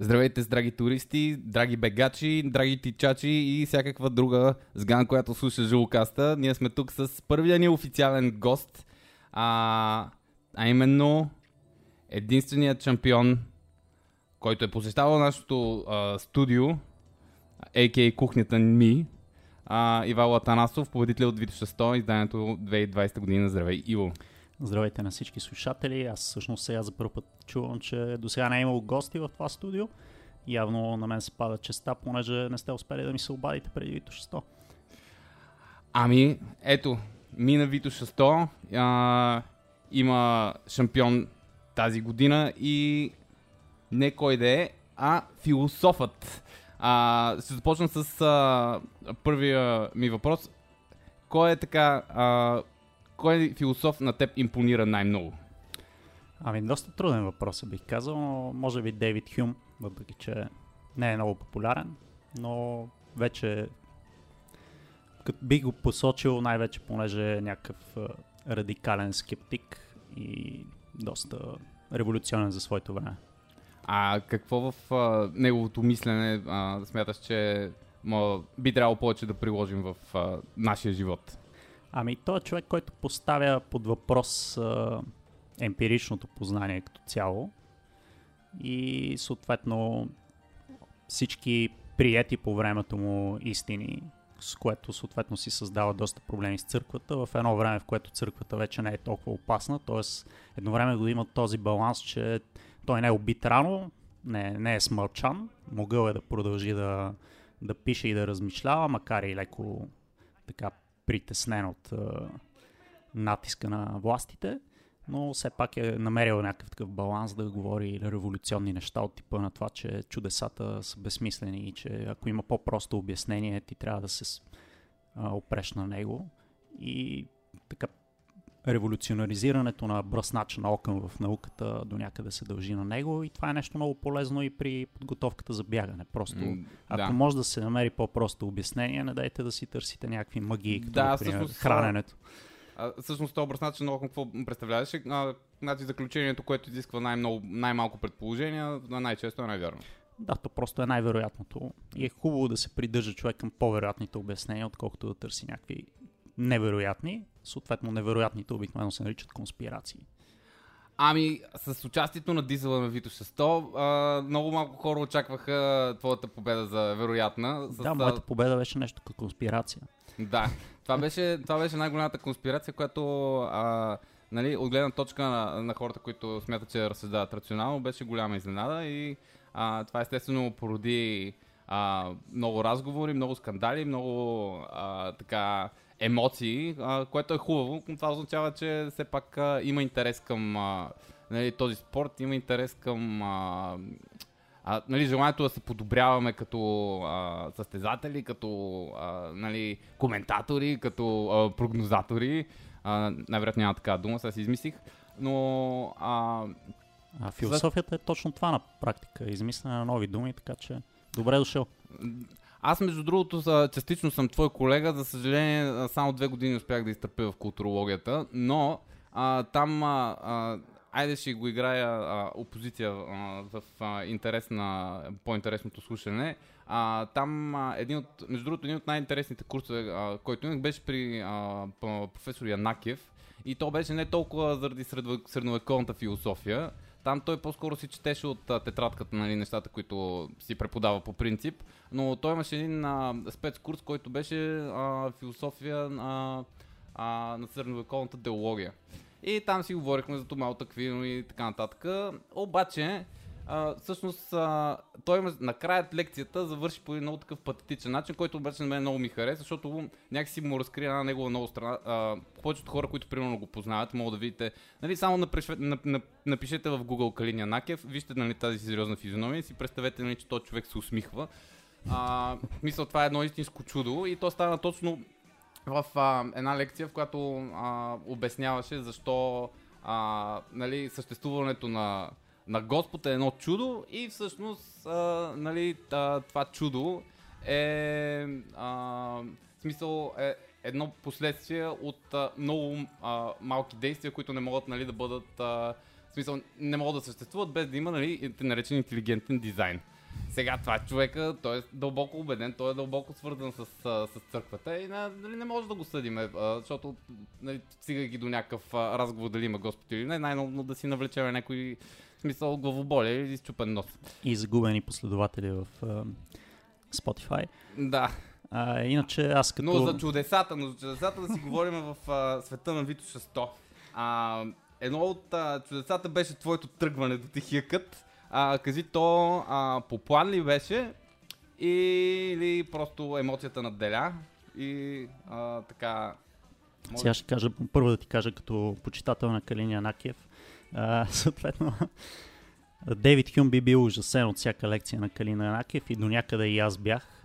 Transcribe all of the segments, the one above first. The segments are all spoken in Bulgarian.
Здравейте, драги туристи, драги бегачи, драги тичачи и всякаква друга сган, която слуша Жилокаста. Ние сме тук с първия ни официален гост, а, а именно единственият шампион, който е посещавал нашото а, студио, а.к.а. кухнята ми, а, Ивало Атанасов, победител от Вито 6, изданието 2020 година. Здравей, Иво! Здравейте на всички слушатели. Аз всъщност сега за първ път чувам, че до сега не е имало гости в това студио. Явно на мен се пада честа, понеже не сте успели да ми се обадите преди Вито 600. Ами, ето, мина Вито 600, а, има шампион тази година и не кой да е, а философът. А, ще започна с а, първия ми въпрос. Кой е така, а, кой философ на теб импонира най-много? Ами, доста труден въпрос, бих казал, но може би Дейвид Хюм, въпреки че не е много популярен, но вече бих го посочил най-вече, понеже е някакъв радикален скептик и доста революционен за своето време. А какво в а, неговото мислене а, смяташ, че ма, би трябвало повече да приложим в а, нашия живот? Ами, той е човек, който поставя под въпрос а, емпиричното познание като цяло и съответно всички прияти по времето му истини, с което съответно си създава доста проблеми с църквата, в едно време, в което църквата вече не е толкова опасна, т.е. едно време го има този баланс, че той не е убит рано, не, не е смълчан, могъл е да продължи да, да пише и да размишлява, макар и леко така притеснен от а, натиска на властите, но все пак е намерил някакъв такъв баланс да говори революционни неща от типа на това, че чудесата са безсмислени и че ако има по-просто обяснение, ти трябва да се а, опреш на него. И така революционаризирането на бръснач на окън в науката до някъде се дължи на него и това е нещо много полезно и при подготовката за бягане. Просто, М, ако да. може да се намери по-просто обяснение, не дайте да си търсите някакви магии, като Да, например всъщност, храненето. А, всъщност този образнач много какво представляваше. А, значи заключението, което изисква най-много, най-малко предположения, на най-често е най-вярно. Да, то просто е най-вероятното. И е хубаво да се придържа човек към по-вероятните обяснения, отколкото да търси някакви невероятни. Съответно, невероятните обикновено се наричат конспирации. Ами, с участието на Дизела на Вито 600, а, много малко хора очакваха твоята победа за вероятна. С, Да, моята победа беше нещо като конспирация. Да, това беше, това беше най-голямата конспирация, която а, нали, от гледна точка на, на хората, които смятат, че разсъждават рационално, беше голяма изненада и а, това естествено породи а, много разговори, много скандали, много а, така емоции, а, което е хубаво. но Това означава, че все пак а, има интерес към а, нали, този спорт, има интерес към а, а, нали, желанието да се подобряваме като а, състезатели, като а, нали, коментатори, като а, прогнозатори. А, най-вероятно няма такава дума, сега си измислих. Но а, А философията е точно това на практика. Измислене на нови думи, така че добре дошъл. Аз, между другото, частично съм твой колега. За съжаление, само две години успях да изтърпя в културологията, но а, там, а, а, айде ще го играя а, опозиция а, в а, интерес на по-интересното слушане. А, там, а, един от, между другото, един от най-интересните курсове, а, който имах, беше при а, професор Янакев. И то беше не толкова заради средно- средновековната философия. Там той по-скоро си четеше от а, тетрадката, нали, нещата, които си преподава по принцип. Но той имаше един а, спецкурс, който беше а, философия а, а, на средновековната теология. И там си говорихме за Томал Таквино и така нататък. Обаче, а, всъщност, а, той има, накрая лекцията завърши по един много такъв патетичен начин, който обаче на мен много ми хареса, защото някакси му разкри една негова много страна. Повечето хора, които примерно го познават, могат да видите. Нали, само напишете, нап, нап, напишете в Google Калиния Накев, вижте нали, тази сериозна физиономия и си представете, нали, че този човек се усмихва. А, мисля, това е едно истинско чудо и то стана точно в а, една лекция, в която а, обясняваше защо а, нали, съществуването на, на Господ е едно чудо и всъщност а, нали, а, това чудо е а, в смисъл е едно последствие от а, много а, малки действия, които не могат нали, да бъдат а, в смисъл, не могат да съществуват без да има, нали, наречен интелигентен дизайн. Сега това човека, той е дълбоко убеден, той е дълбоко свързан с, с църквата и нали, не може да го съдиме, защото нали, стигайки до някакъв разговор дали има Господ или не, най-ново да си навлечеме някой смисъл главоболие или изчупен нос. И загубени последователи в uh, Spotify. Да. А, иначе аз като... Но за чудесата, но за чудесата да си говорим в uh, света на Витоша 100. А, едно от uh, чудесата беше твоето тръгване до Тихия кът. А, кажи то а, по план ли беше или просто емоцията надделя и а, така... Може... Сега ще кажа, първо да ти кажа като почитател на Калиния Накиев. А, съответно, Дейвид Хюм би бил ужасен от всяка лекция на Калина Накиев и до някъде и аз бях.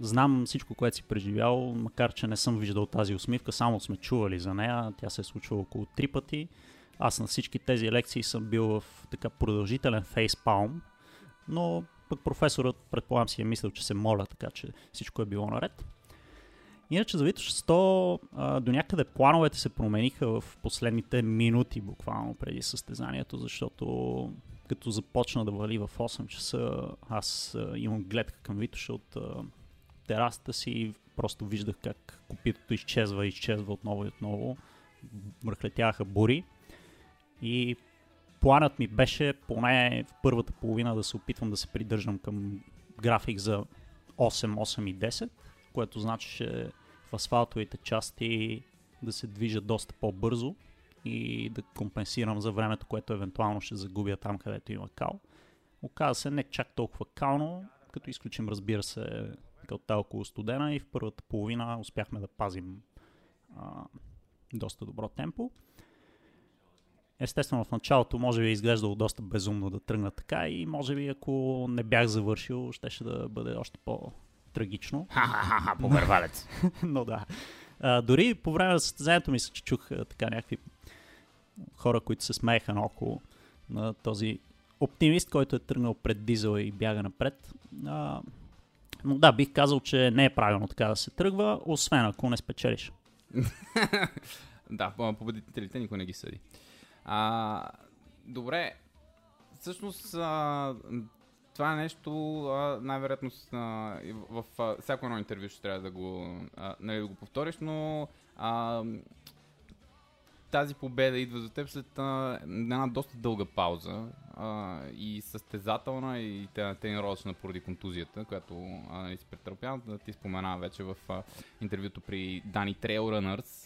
Знам всичко, което си преживял, макар че не съм виждал тази усмивка, само сме чували за нея. Тя се е случвала около три пъти. Аз на всички тези лекции съм бил в така продължителен фейспалм, но пък професорът, предполагам си, е мислил, че се моля, така че всичко е било наред. Иначе за Витош 100 до някъде плановете се промениха в последните минути буквално преди състезанието, защото като започна да вали в 8 часа, аз имам гледка към Витоша от терасата си и просто виждах как копитото изчезва изчезва отново и отново. Мръхлетяха бури. И планът ми беше поне в първата половина да се опитвам да се придържам към график за 8, 8 и 10, което значи в асфалтовите части да се движа доста по-бързо и да компенсирам за времето, което евентуално ще загубя там, където има кал. Оказа се не чак толкова кално, като изключим разбира се калта около студена и в първата половина успяхме да пазим а, доста добро темпо. Естествено, в началото може би е изглеждало доста безумно да тръгна така и може би ако не бях завършил, щеше да бъде още по-трагично. Ха-ха-ха, помервалец. Но да. А, дори по време на състезанието мисля, че чух а, така някакви хора, които се смееха наоколо на този оптимист, който е тръгнал пред дизел и бяга напред. А, но да, бих казал, че не е правилно така да се тръгва, освен ако не спечелиш. да, победителите никой не ги съди. А, добре, всъщност а, това е нещо, най-вероятно в всяко едно интервю ще трябва да го, нали, да го повториш, но а, тази победа идва за теб след а, една доста дълга пауза а, и състезателна и тренировъчна поради контузията, която а, нали, си претърпял. Да ти спомена вече в а, интервюто при Дани Трейл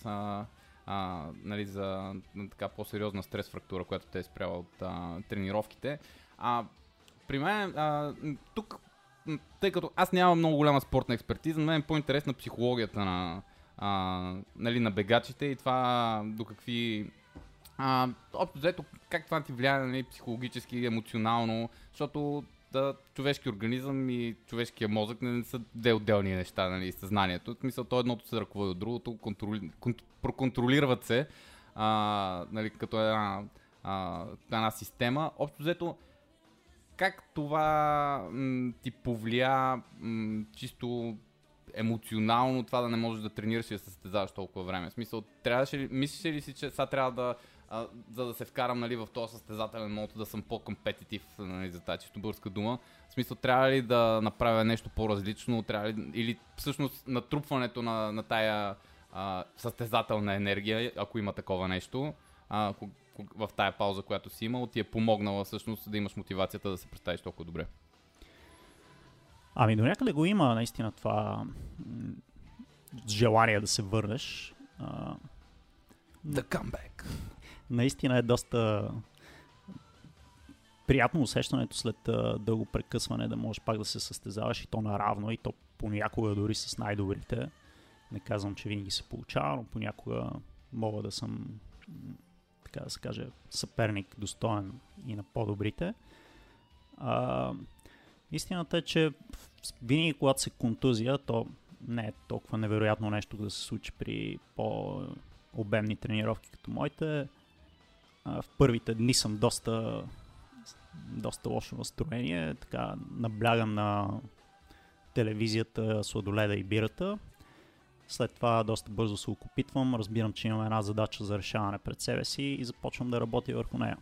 а, нали, за така по-сериозна стрес фрактура, която те е спряла от а, тренировките. А, при мен, а, тук, тъй като аз нямам много голяма спортна експертиза, на мен е по-интересна психологията на, а, нали, на бегачите и това до какви а, общо взето, как това ти влияе нали, психологически, емоционално, защото да, човешки организъм и човешкия мозък не са две отделни неща, нали, съзнанието. В смисъл, то едното се ръководи от другото, контроли, кон, проконтролират се а, нали, като една, а, една система. Общо взето, как това м, ти повлия м, чисто емоционално това да не можеш да тренираш и да се състезаваш толкова време? В смисъл, трябваше ли, мислиш ли си, че сега трябва да а, за да се вкарам нали, в този състезателен мод, да съм по-компетитив нали, за тази чисто българска дума. В смисъл, трябва ли да направя нещо по-различно, трябва ли, или всъщност натрупването на, на тая а, състезателна енергия, ако има такова нещо, а, в тая пауза, която си имал, ти е помогнала всъщност да имаш мотивацията да се представиш толкова добре? Ами до някъде го има наистина това желание да се върнеш. The comeback наистина е доста приятно усещането след дълго прекъсване да можеш пак да се състезаваш и то наравно и то понякога дори с най-добрите. Не казвам, че винаги се получава, но понякога мога да съм така да се каже, съперник достоен и на по-добрите. А, истината е, че винаги когато се контузия, то не е толкова невероятно нещо да се случи при по-обемни тренировки като моите в първите дни съм доста, доста лошо настроение. Така наблягам на телевизията, сладоледа и бирата. След това доста бързо се окупитвам, разбирам, че имам една задача за решаване пред себе си и започвам да работя върху нея.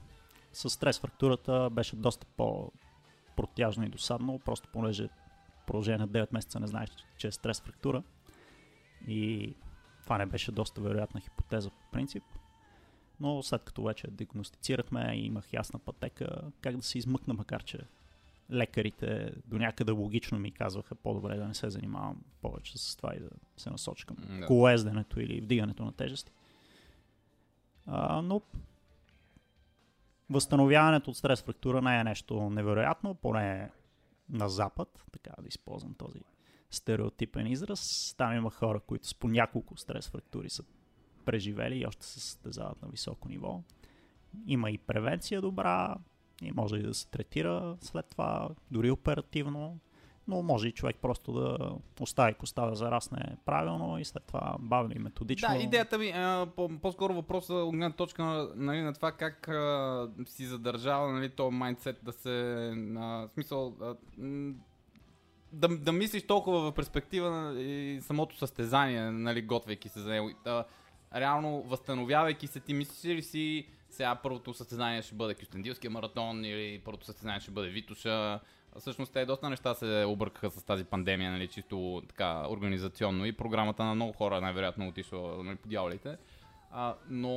с стрес фрактурата беше доста по-протяжно и досадно, просто понеже продължение на 9 месеца не знаеш, че е стрес фрактура. И това не беше доста вероятна хипотеза по принцип. Но след като вече диагностицирахме и имах ясна пътека как да се измъкна, макар че лекарите до някъде логично ми казваха по-добре да не се занимавам повече с това и да се насоча към Да. колоезденето или вдигането на тежести. А, но възстановяването от стрес фрактура не е нещо невероятно, поне на запад, така да използвам този стереотипен израз. Там има хора, които с по няколко стрес фрактури са преживели и още се състезават на високо ниво. Има и превенция добра, и може и да се третира след това, дори оперативно, но може и човек просто да остави коста да зарасне правилно и след това бавно и методично. Да, идеята ми, а, по- по-скоро въпроса от гледна точка на, нали, на това как а, си задържава нали, този майндсет да се... А, смисъл... А, да, да мислиш толкова в перспектива на и самото състезание, нали, готвейки се за него. А, реално, възстановявайки се, ти мислиш ли си сега първото състезание ще бъде Кюстендилския маратон или първото състезание ще бъде Витуша. Всъщност те доста неща се объркаха с тази пандемия, нали, чисто така организационно и програмата на много хора най-вероятно отишла нали, по дяволите. А, но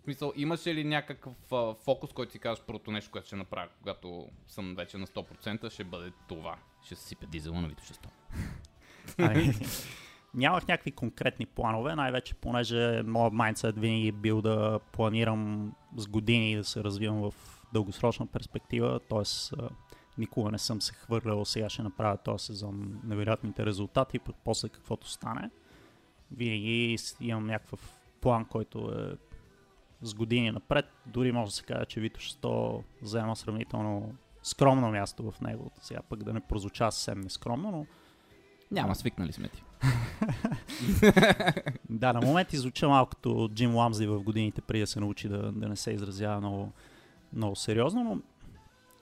в смисъл, имаше ли някакъв а, фокус, който си казваш първото нещо, което ще направя, когато съм вече на 100%, ще бъде това. Ще сипя дизела на Витуша 100. Ами, нямах някакви конкретни планове, най-вече понеже моят майндсет винаги е бил да планирам с години да се развивам в дългосрочна перспектива, т.е. никога не съм се хвърлял, сега ще направя този сезон невероятните резултати, пък после каквото стане. Винаги имам някакъв план, който е с години напред. Дори може да се каже, че Вито 100 заема сравнително скромно място в него. Сега пък да не прозвуча съвсем нескромно, но Няма, свикнали сме ти. Да, на моменти звуча малко като Джим Ламзи в годините, преди да се научи да, да не се изразява много, много сериозно, но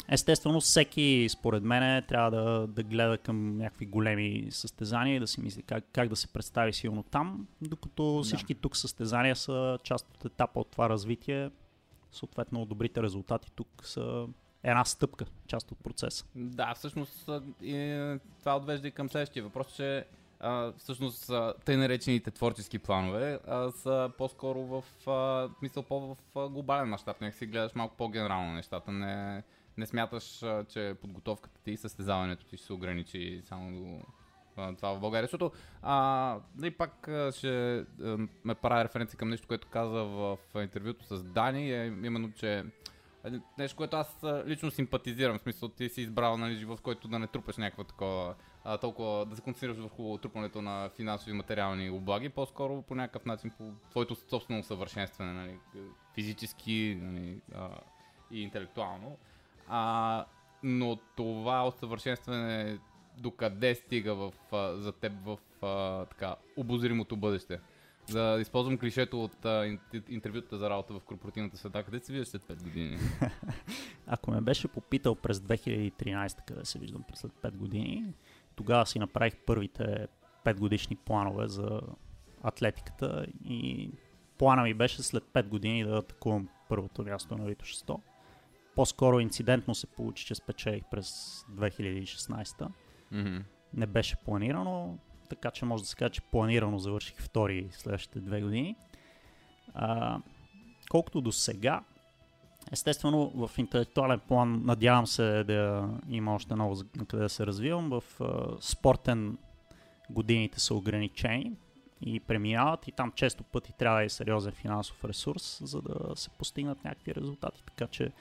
естествено всеки, според мен, трябва да, да гледа към някакви големи състезания и да си мисли как, как да се представи силно там, докато всички тук състезания са част от етапа от това развитие, съответно добрите резултати тук са една стъпка, част от процеса. Да, всъщност и, това отвежда и към следващия въпрос, че а, всъщност а, тъй наречените творчески планове а, са по-скоро в а, мисъл по в а, глобален мащаб. Нека си гледаш малко по-генерално нещата. Не, не смяташ, а, че подготовката ти и състезаването ти ще се ограничи само до това в България. Защото а, и пак а, ще а, ме правя референция към нещо, което каза в, в интервюто с Дани, е именно, че Нещо, което аз лично симпатизирам, в смисъл ти си избрал нали, живот, в който да не трупаш някаква такова, а, толкова да се концентрираш върху трупането на финансови и материални облаги, по-скоро по някакъв начин по твоето собствено усъвършенстване, нали, физически нали, а, и интелектуално. А, но това усъвършенстване докъде стига в, а, за теб в а, така, обозримото бъдеще? Да използвам клишето от а, ин- интервюта за работа в корпоративната среда. Къде се виждаш след 5 години? Ако ме беше попитал през 2013, къде се виждам след 5 години, тогава си направих първите 5 годишни планове за атлетиката и плана ми беше след 5 години да атакувам първото място на Вито 100. По-скоро инцидентно се получи, че спечелих през 2016. Мгм. Не беше планирано, така че може да се каже, че планирано завърших втори следващите две години. А, колкото до сега, естествено в интелектуален план надявам се да има още много къде да се развивам. В спортен годините са ограничени и преминават и там често пъти трябва е сериозен финансов ресурс, за да се постигнат някакви резултати. Така че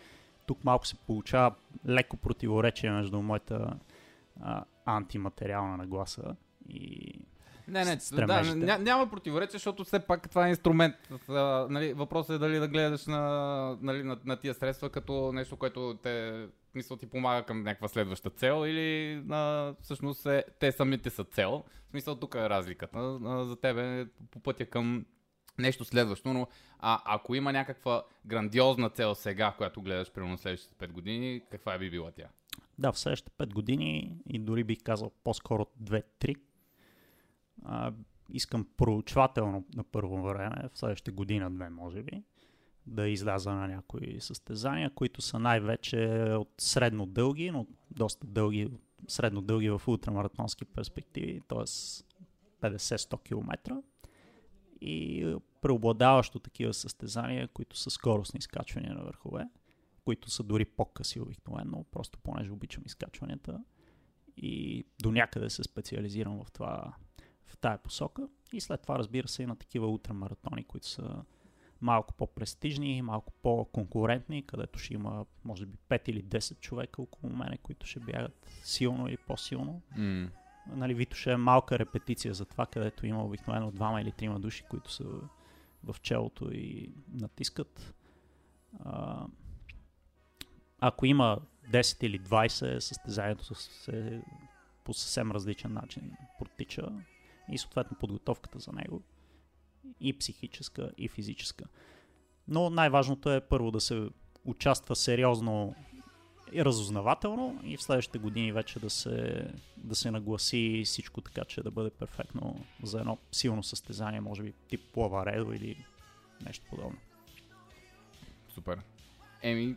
тук малко се получава леко противоречие между моята а, антиматериална нагласа и Не, не, да, ня, няма противоречие, защото все пак това е инструмент. А, нали, въпросът е дали да гледаш на, нали, на, на тия средства като нещо, което те мисъл ти помага към някаква следваща цел или а, всъщност е, те самите са цел. В смисъл тук е разликата. А, за тебе по пътя към нещо следващо, но а, ако има някаква грандиозна цел сега, която гледаш примерно следващите 5 години, каква би била тя? Да, в следващите 5 години и дори бих казал по-скоро 2-3. А, искам проучвателно на първо време, в следващата година-две може би, да изляза на някои състезания, които са най-вече от средно дълги, но доста дълги, средно дълги в ултрамаратонски перспективи, т.е. 50-100 км. И преобладаващо такива състезания, които са скоростни изкачвания на върхове, които са дори по-къси обикновено, просто понеже обичам изкачванията и до някъде се специализирам в това в тая посока. И след това, разбира се, и на такива ултрамаратони, които са малко по-престижни, малко по-конкурентни, където ще има, може би, 5 или 10 човека около мене, които ще бягат силно или по-силно. Mm. Нали, Витоша е малка репетиция за това, където има обикновено двама или трима души, които са в челото и натискат. А, ако има 10 или 20, състезанието се по съвсем различен начин протича и съответно подготовката за него и психическа, и физическа. Но най-важното е първо да се участва сериозно и разузнавателно и в следващите години вече да се, да се нагласи всичко така, че да бъде перфектно за едно силно състезание, може би тип плаваредо или нещо подобно. Супер. Еми,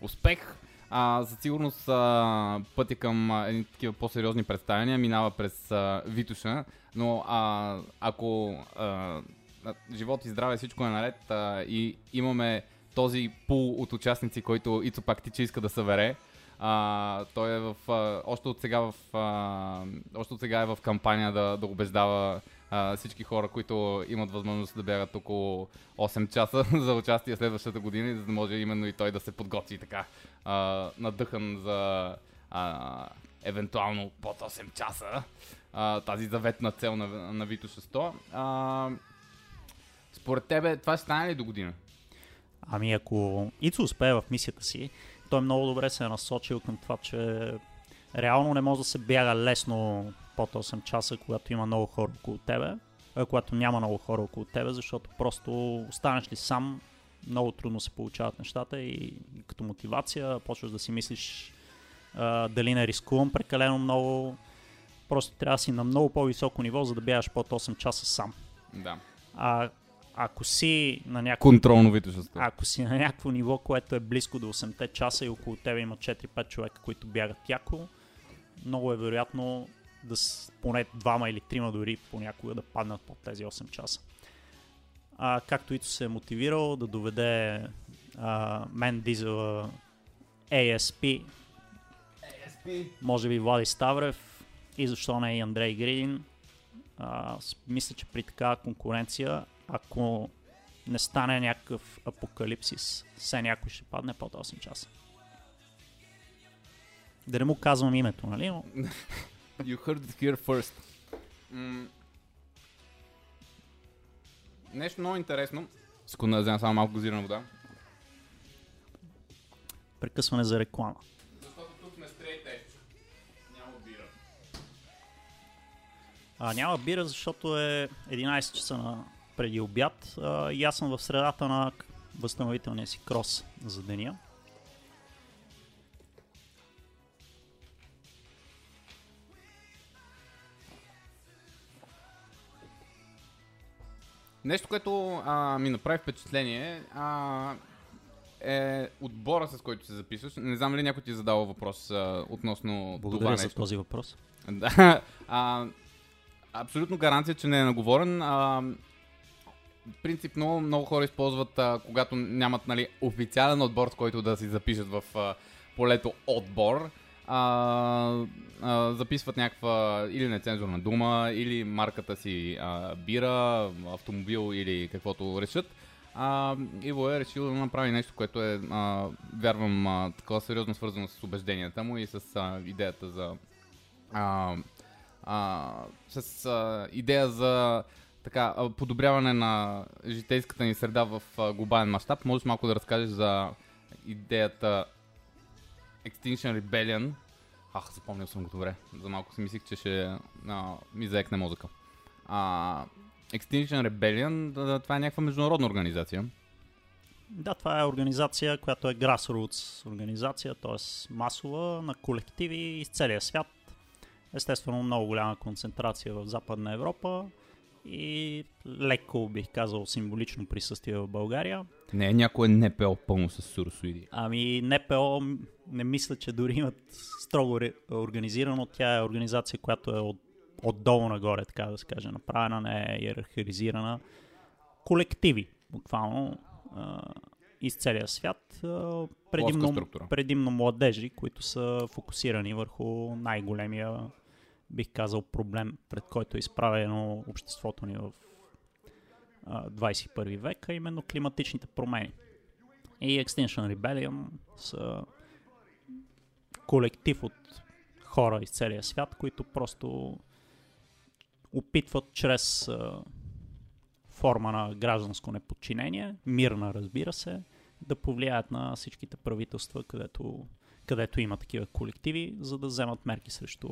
успех! А, за сигурност а, пътя към едни такива по-сериозни представяния минава през а, Витуша, но а, ако а, живот и здраве всичко е наред а, и имаме този пул от участници, който Ицо пак тича иска да събере, а, той е в, а, още от сега в, а, още от сега е в кампания да, да убеждава а, всички хора, които имат възможност да бягат около 8 часа за участие следващата година, за да може именно и той да се подготви така а, надъхан за а, евентуално под 8 часа а, тази заветна цел на, на Вито 100. А, според тебе това ще стане ли до година? Ами ако Ицо успее в мисията си, той много добре се е насочил към това, че реално не може да се бяга лесно под 8 часа, когато има много хора около тебе, а когато няма много хора около тебе, защото просто останеш ли сам, много трудно се получават нещата и като мотивация почваш да си мислиш а, дали не рискувам прекалено много. Просто трябва да си на много по-високо ниво, за да бягаш под 8 часа сам. Да. А ако си на някакво, Контролно витушество. ако си на някакво ниво, което е близко до 8 часа и около тебе има 4-5 човека, които бягат яко, много е вероятно да с поне двама или трима дори понякога да паднат под тези 8 часа. А, както Ито се е мотивирал да доведе а, Мен Дизела ASP, може би Влади Ставрев и защо не и Андрей Грин. А, мисля, че при такава конкуренция, ако не стане някакъв апокалипсис, все някой ще падне под 8 часа. Да не му казвам името, нали? Но You heard it here first. М- Нещо много интересно. Секунда да взема само малко газирана вода. прекъсване за реклама. Защото тук сме стрейте. Няма бира. А, няма бира, защото е 11 часа на преди обяд а, и аз съм в средата на възстановителния си крос за деня. Нещо, което а, ми направи впечатление, а, е отбора, с който се записваш. Не знам ли някой ти е задал въпрос а, относно това Благодаря за нещо. този въпрос. Да. А, абсолютно гаранция, че не е наговорен. А, принципно много хора използват, а, когато нямат нали, официален отбор, с който да си запишат в а, полето отбор. А, а, записват някаква или нецензурна дума, или марката си а, бира, автомобил или каквото решат. А, Иво е решил да направи нещо, което е, а, вярвам, а, такова сериозно свързано с убежденията му и с а, идеята за а, а, с а, идея за така, подобряване на житейската ни среда в глобален мащаб. Можеш малко да разкажеш за идеята Extinction Rebellion. Ах, запомнил съм го добре. За малко си мислих, че ще а, ми заекне мозъка. А, Extinction Rebellion, да, това е някаква международна организация. Да, това е организация, която е grassroots организация, т.е. масова, на колективи из целия свят. Естествено, много голяма концентрация в Западна Европа и леко, бих казал, символично присъствие в България. Не е някое НПО пълно с сурсоиди. Ами НПО не мисля, че дори имат строго организирано. Тя е организация, която е от, отдолу нагоре, така да се каже, направена, не е иерархизирана. Колективи, буквално, из целия свят. Предимно, предимно младежи, които са фокусирани върху най-големия бих казал, проблем, пред който е изправено обществото ни в 21 век, а именно климатичните промени. И Extinction Rebellion са колектив от хора из целия свят, които просто опитват чрез форма на гражданско неподчинение, мирна разбира се, да повлияят на всичките правителства, където, където има такива колективи, за да вземат мерки срещу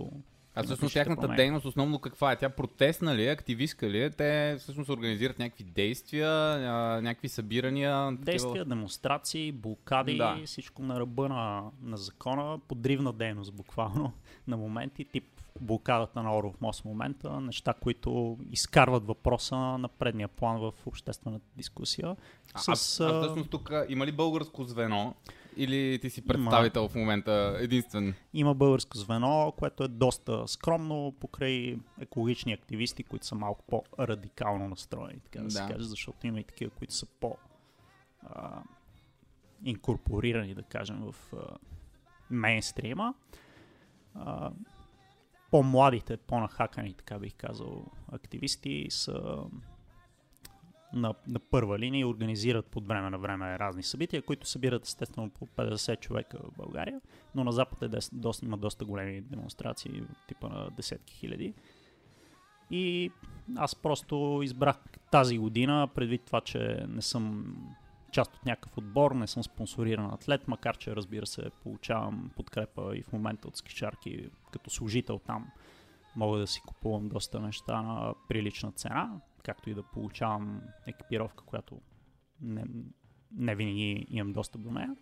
а всъщност тяхната дейност основно каква е? Тя протестна ли е, активистка ли е? Те всъщност организират някакви действия, някакви събирания? Действия, такива... демонстрации, блокади, да. всичко на ръба на, на закона, подривна дейност буквално на моменти, тип блокадата на Оров мост в момента, неща, които изкарват въпроса на предния план в обществената дискусия. А, с, а, а всъщност тук има ли българско звено? Или ти си представител има, в момента единствен? Има българско звено, което е доста скромно покрай екологични активисти, които са малко по-радикално настроени, така да, да. се каже, защото има и такива, които са по- а, инкорпорирани, да кажем, в а, мейнстрима. А, по-младите, по-нахакани, така бих казал, активисти са на, на първа линия и организират под време на време разни събития, които събират естествено по 50 човека в България, но на Запад е дес, доста, има доста големи демонстрации, типа на десетки хиляди. И аз просто избрах тази година, предвид това, че не съм част от някакъв отбор, не съм спонсориран атлет, макар че разбира се получавам подкрепа и в момента от скичарки като служител там. Мога да си купувам доста неща на прилична цена, както и да получавам екипировка, която не, не винаги имам достъп до нея.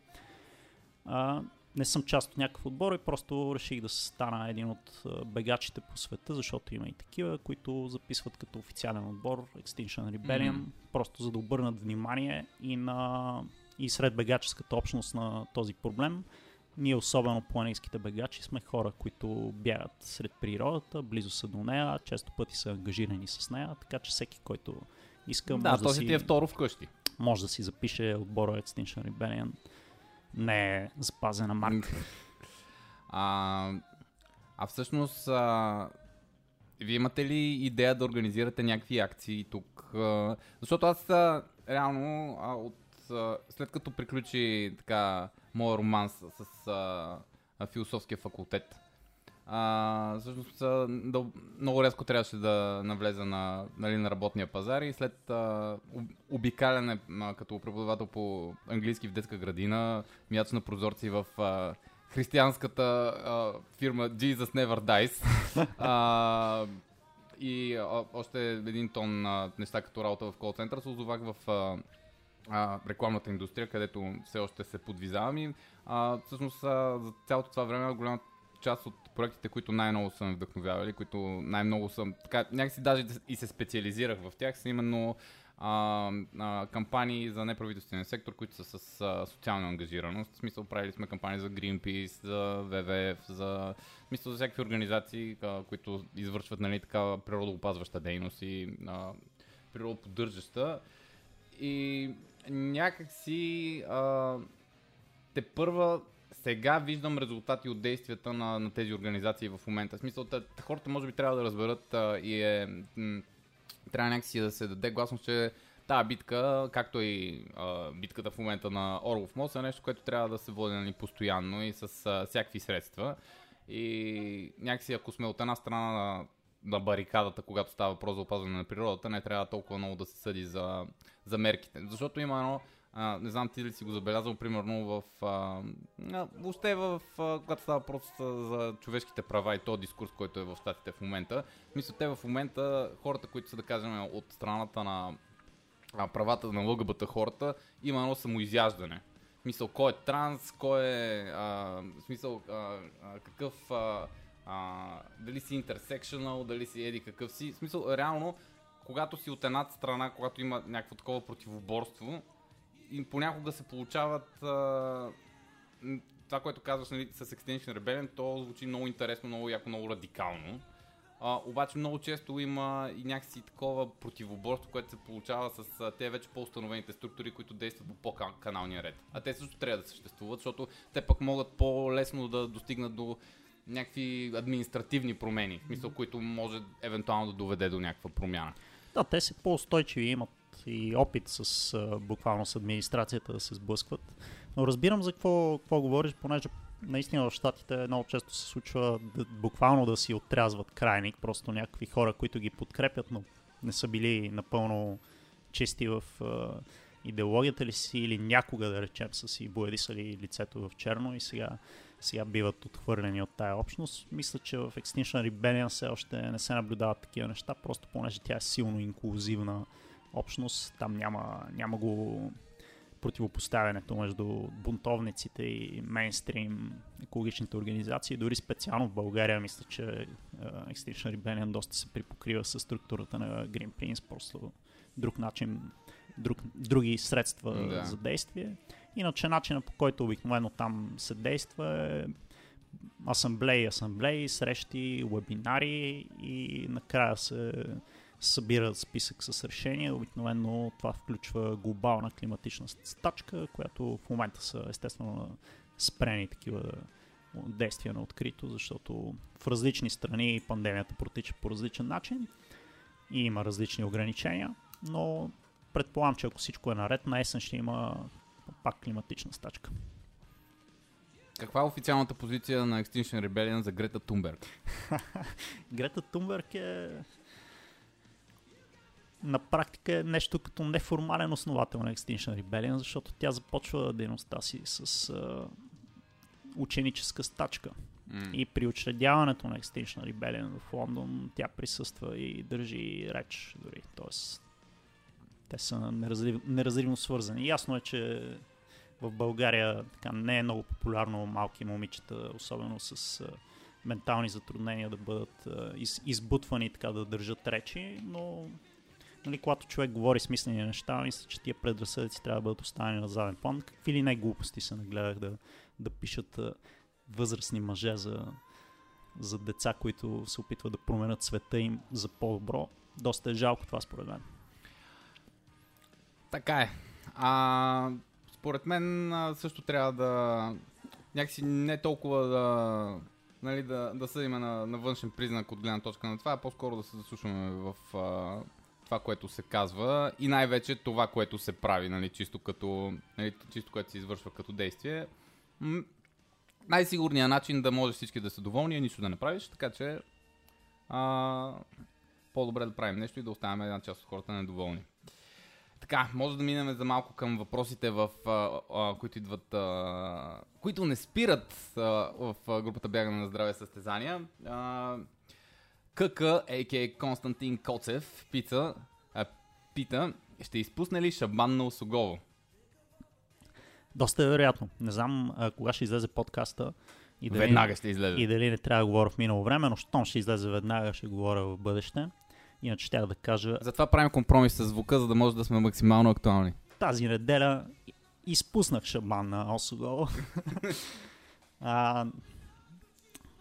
А, не съм част от някакъв отбор и просто реших да стана един от бегачите по света, защото има и такива, които записват като официален отбор Extinction Rebellion, mm-hmm. просто за да обърнат внимание и, на, и сред бегаческата общност на този проблем. Ние, особено планинските бегачи, сме хора, които бягат сред природата, близо са до нея, често пъти са ангажирани с нея, така че всеки, който иска, да, може да си... ти е второ вкъщи. Може да си запише отбора Extinction Rebellion. Не е запазена марка. а, а всъщност, а, вие имате ли идея да организирате някакви акции тук? Защото аз реално от, след като приключи така моя роман с, с а, философския факултет. А, всъщност да, много рязко трябваше да навлеза на, нали, на работния пазар и след а, обикаляне а, като преподавател по английски в детска градина, мяч на прозорци в а, християнската а, фирма Jesus Never Dies а, и а, още един тон а, неща като работа в кол център се озовах в а, а, рекламната индустрия, където все още се подвизавам и а, всъщност а, за цялото това време голяма част от проектите, които най-много съм вдъхновявали, които най-много съм, така, някакси даже и се специализирах в тях, са именно а, а, кампании за неправителствения сектор, които са с а, социална ангажираност. В смисъл, правили сме кампании за Greenpeace, за WWF, за, смисъл, за всякакви организации, а, които извършват нали, такава природоопазваща дейност и а, природоподдържаща. И някакси а, те първа сега виждам резултати от действията на, на тези организации в момента. В смисъл, хората може би трябва да разберат а, и е, м- трябва някакси да се даде гласност, че тази битка, както и а, битката в момента на Орлов мост, е нещо, което трябва да се води нали, постоянно и с а, всякакви средства. И някакси, ако сме от една страна на, барикадата, когато става въпрос за опазване на природата, не трябва толкова много да се съди за, за мерките. Защото има едно а, не знам ти ли си го забелязал, примерно в... А, въобще в... А, когато става въпрос за човешките права и този дискурс, който е в щатите в момента. Мисля, те в момента, хората, които са, да кажем, от страната на а, правата на ЛГБТ хората, има едно самоизяждане. Мисъл, кой е транс, кой е... А, смисъл, а, а, какъв... А, а, дали си интерсекшнал, дали си еди какъв си. В смисъл, реално, когато си от едната страна, когато има някакво такова противоборство, и понякога се получават а, това, което казваш нали, с Extinction Rebellion, то звучи много интересно, много яко, много радикално. А, обаче много често има и някакси такова противоборство, което се получава с а, те вече по-установените структури, които действат по по-каналния ред. А те също трябва да съществуват, защото те пък могат по-лесно да достигнат до някакви административни промени, в смисъл, които може евентуално да доведе до някаква промяна. Да, те са по-устойчиви, имат и опит с буквално с администрацията да се сблъскват. Но разбирам за какво, какво говориш, понеже наистина в Штатите много често се случва да, буквално да си отрязват крайник, просто някакви хора, които ги подкрепят, но не са били напълно чисти в а, идеологията ли си или някога, да речем, са си боядисали лицето в черно и сега, сега биват отхвърлени от тая общност. Мисля, че в Extinction Rebellion все още не се наблюдават такива неща, просто понеже тя е силно инклюзивна общност, там няма, няма го противопоставянето между бунтовниците и мейнстрим екологичните организации. Дори специално в България мисля, че uh, Extinction Rebellion доста се припокрива с структурата на Greenpeace, просто друг начин, друг, други средства Да. за действие. Иначе начинът по който обикновено там се действа е асамблеи, асамблеи, срещи, вебинари и накрая се събира списък с решения. Обикновено това включва глобална климатична стачка, която в момента са естествено спрени такива действия на открито, защото в различни страни пандемията протича по различен начин и има различни ограничения, но предполагам, че ако всичко е наред, на есен ще има пак климатична стачка. Каква е официалната позиция на Extinction Rebellion за Грета Тунберг? Грета Тунберг е на практика е нещо като неформален основател на Extinction Rebellion, защото тя започва дейността си с а, ученическа стачка. М. И при учредяването на Extinction Rebellion в Лондон тя присъства и държи реч дори. Тоест, те са неразрив, неразривно свързани. Ясно е, че в България така, не е много популярно малки момичета, особено с ментални затруднения да бъдат из, избутвани, така да държат речи, но нали, когато човек говори смислени неща, мисля, че тия предразсъдъци трябва да бъдат оставени на заден план. Какви ли не глупости се нагледах да, да пишат възрастни мъже за, за деца, които се опитват да променят света им за по-добро. Доста е жалко това според мен. Така е. А, според мен също трябва да някакси не толкова да, нали, да, да съдиме на, на външен признак от гледна точка на това, а по-скоро да се заслушваме в а, това, което се казва и най-вече това, което се прави, нали, чисто, като, нали, чисто което се извършва като действие. М- най-сигурният начин да може всички да са доволни е нищо да не правиш, така че а, по-добре да правим нещо и да оставяме една част от хората недоволни. Така, може да минем за малко към въпросите, в, а, а, които идват, а, които не спират а, в групата Бягане на здраве състезания. А, КК, а.к.а. Константин Коцев, пита, а, пита, ще изпусне ли Шабан на Осогово? Доста е вероятно. Не знам а, кога ще излезе подкаста и дали, Веднага ще излезе. и дали не трябва да говоря в минало време, но щом ще излезе веднага, ще говоря в бъдеще. Иначе ще да кажа, Затова правим компромис с звука, за да може да сме максимално актуални. тази неделя изпуснах шабан на Осогол. а,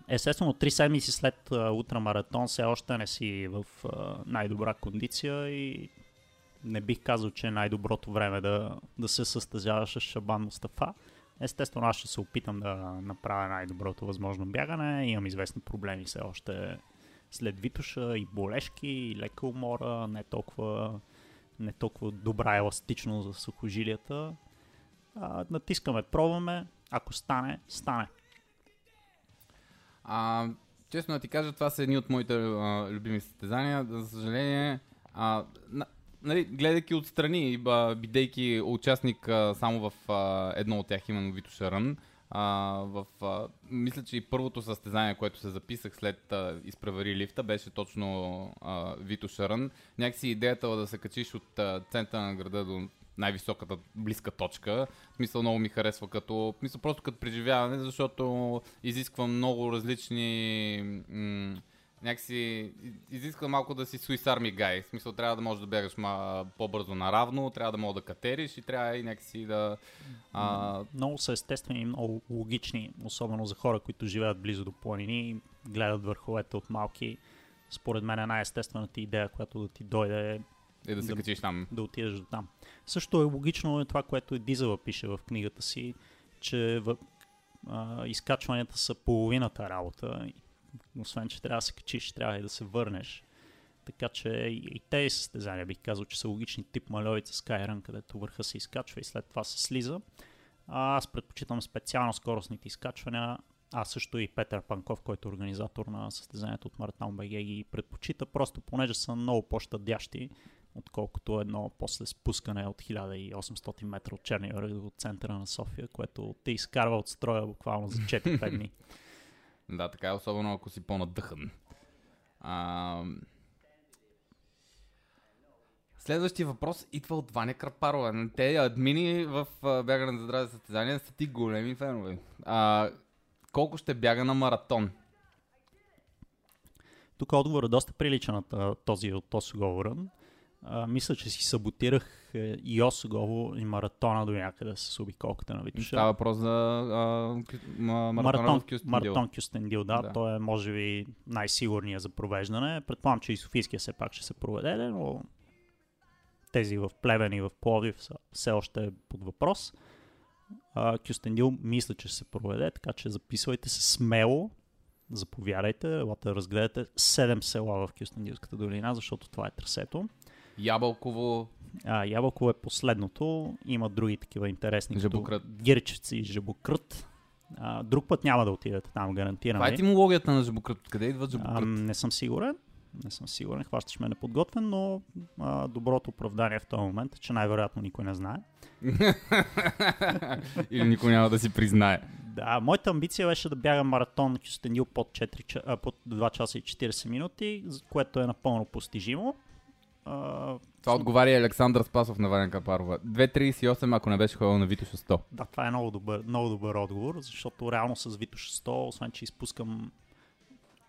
естествено, три седмици след а, ултрамаратон все още не си в а, най-добра кондиция и не бих казал, че е най-доброто време да, да се състезаваш с Шабан Мустафа. Естествено, аз ще се опитам да направя най-доброто възможно бягане. Имам известни проблеми все още след Витуша и болешки, и лека умора, не толкова, не толкова добра еластичност за сухожилията. А, натискаме, пробваме. Ако стане, стане. А, честно да ти кажа, това са едни от моите а, любими състезания. За съжаление, а, на, нали, гледайки отстрани, бидейки участник а, само в а, едно от тях, именно Вито Шарън, а, в, а, мисля, че и първото състезание, което се записах след а, изпревари лифта, беше точно а, Вито Шарън. Някакси идеята да се качиш от а, центъра на града до най-високата близка точка. В смисъл много ми харесва като, в смисъл просто като преживяване, защото изисква много различни м- някакси изисква малко да си Swiss Army Guy. В смисъл трябва да можеш да бягаш ма, по-бързо наравно, трябва да можеш да катериш и трябва и някакси да... А... Много са естествени и много логични, особено за хора, които живеят близо до планини, гледат върховете от малки. Според мен е най-естествената идея, която да ти дойде е да се Да- качиш там. да отидеш до там. Също е логично е това, което и Дизела пише в книгата си, че в, а, изкачванията са половината работа. Освен, че трябва да се качиш, трябва и да се върнеш. Така че и, и тези състезания бих казал, че са логични тип Малевица Skyrun, където върха се изкачва и след това се слиза. А, аз предпочитам специално скоростните изкачвания. А също и Петър Панков, който е организатор на състезанието от Маратон БГ ги предпочита, просто понеже са много по-щадящи отколкото едно после спускане от 1800 метра от Черния връх до центъра на София, което те изкарва от строя буквално за 4-5 дни. Да, така е, особено ако си по-надъхан. А... Следващия въпрос идва от Ваня Крапарова. Те админи в бягане за здраве състезания са ти големи фенове. А, колко ще бяга на маратон? Тук отговорът е доста прилича на този от Осогово Рън. А, мисля, че си саботирах и Осогово и маратона до някъде с обиколката на Витоша. Става въпрос за а, маратона Маратон, в Кюстендил. маратон Кюстендил, Да. да. Той е може би най-сигурният за провеждане. Предполагам, че и Софийския все пак ще се проведе, но тези в Плевен и в Пловдив са все още под въпрос. А, Кюстендил мисля, че ще се проведе, така че записвайте се смело, заповядайте, елате да разгледате 7 села в Кюстендилската долина, защото това е трасето. Ябълково, А, Ябълково е последното. Има други такива интересни, Жабокрът. като Гирчевци и Жабокрът. А, друг път няма да отидете там, гарантирам. това е ви. етимологията на жабокрът. Откъде идва жабокрът? Ам, не съм сигурен. Не съм сигурен, хващаш ме неподготвен, но а, доброто оправдание в този момент е, че най-вероятно никой не знае. Или никой няма да си признае. Да, моята амбиция беше да бягам маратон Кюстендил под, 4, ча- а, под 2 часа и 40 минути, което е напълно постижимо. А, Това отговаря и Александър Спасов на Ваня Капарова. 2.38, ако не беше ходил на Витоша 100. Да, това е много добър, много добър отговор, защото реално с Витош 100, освен че изпускам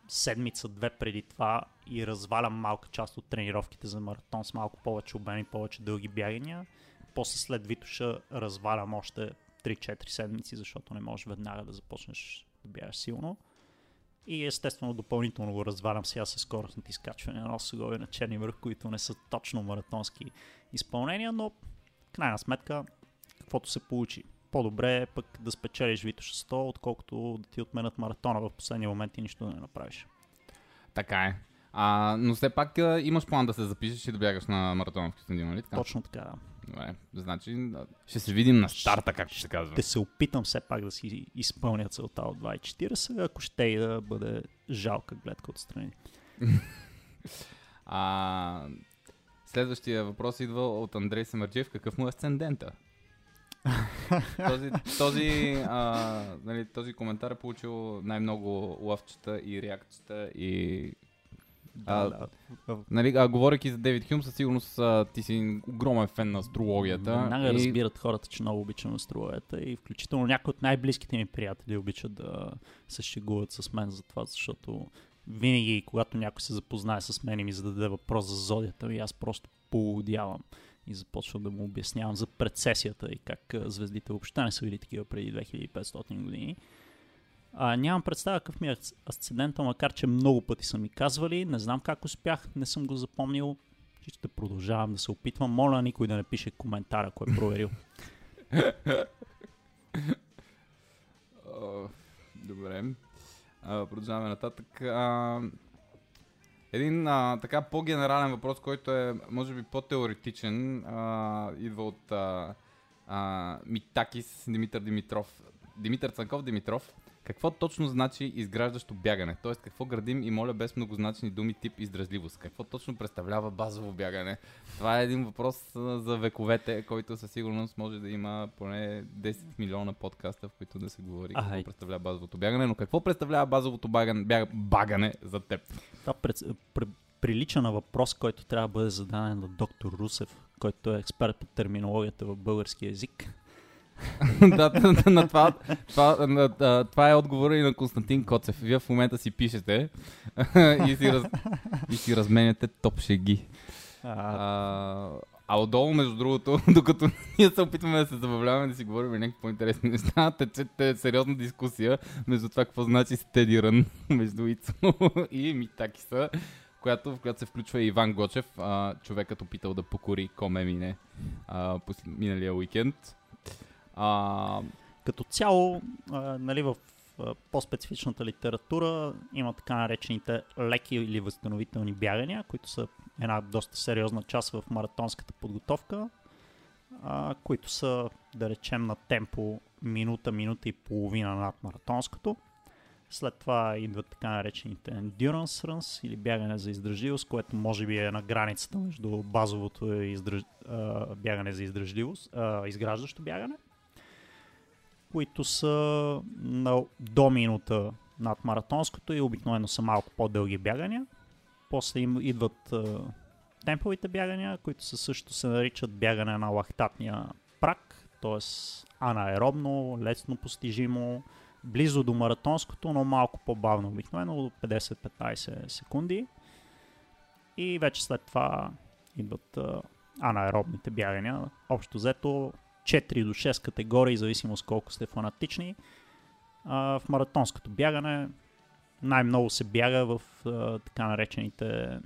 седмица-две преди това и развалям малка част от тренировките за маратон с малко повече обем и повече дълги бягания. После след Витоша развалям още 3-4 седмици, защото не можеш веднага да започнеш да бягаш силно. И естествено допълнително го развалям сега с скоростните изкачвания на Осогови на Черни връх, които не са точно маратонски изпълнения, но в крайна сметка каквото се получи. По-добре е пък да спечелиш Витоша 100, отколкото да ти отменят маратона в последния момент и нищо да не направиш. Така е. А, но все пак а, имаш план да се запишеш и да бягаш на маратон в Кюстендил, нали така? Точно така. да. Добре. Значи ще се видим на старта, както се казва. Ще се опитам все пак да си изпълня целта от 2.40, ако ще и да бъде жалка гледка отстрани. А, следващия въпрос идва от Андрей Самарджиев. Какъв му е асцендента? този, този, а, нали, този коментар е получил най-много лъвчета и реакцията и А, Да, да. Нали, а, говорейки за Дейвид Хюм, със сигурност а, ти си огромен фен на астрологията. Веднага и... разбират хората, че много обичам астрологията и включително някои от най-близките ми приятели обичат да се шегуват с мен за това, защото винаги, когато някой се запознае с мен и ми зададе въпрос за зодията ми, аз просто поудявам и започвам да му обяснявам за прецесията и как звездите въобще не са били такива преди 2500 години. А, нямам представа какъв ми е асц- асцендента, макар че много пъти са ми казвали. Не знам как успях, не съм го запомнил. Ще продължавам да се опитвам. Моля никой да не пише коментар, ако е проверил. Добре. А, продължаваме нататък. А, един а, така по-генерален въпрос, който е може би по-теоретичен, а, идва от а, а, Митакис Димитър Димитров. Димитър Цанков Димитров. Какво точно значи изграждащо бягане? Тоест, какво градим и моля без многозначни думи тип издръжливост? Какво точно представлява базово бягане? Това е един въпрос за вековете, който със сигурност може да има поне 10 милиона подкаста, в които да се говори какво Ай. представлява базовото бягане. Но какво представлява базовото багане, бяг, багане за теб? Това пред, пр, прилича на въпрос, който трябва да бъде зададен на доктор Русев, който е експерт по терминологията в български язик. да, на, това, това, на, това е отговор и на Константин Коцев. Вие в момента си пишете и, си раз, и си разменяте топ шеги. А, а отдолу, между другото, докато ние се опитваме да се забавляваме, да си говорим някакви по-интересни неща, тече сериозна дискусия между това какво значи стеди рън между Ицо и Митакиса, която, в която се включва и Иван Гочев, а, човекът опитал да покори Коме Мине а, миналия уикенд. А... Като цяло, а, нали, в по-специфичната литература има така наречените леки или възстановителни бягания, които са една доста сериозна част в маратонската подготовка, а, които са, да речем, на темпо минута, минута и половина над маратонското. След това идват така наречените endurance runs или бягане за издръжливост, което може би е на границата между базовото и издръж... а, бягане за издръжливост, а, изграждащо бягане, които са на до минута над маратонското и обикновено са малко по-дълги бягания. После им идват а, темповите бягания, които са също се наричат бягане на лактатния прак, т.е. анаеробно, лесно постижимо, близо до маратонското, но малко по-бавно, обикновено до 50-15 секунди. И вече след това идват а, анаеробните бягания. Общо взето 4 до 6 категории, зависимост колко сте фанатични. А, в маратонското бягане най-много се бяга в а, така наречените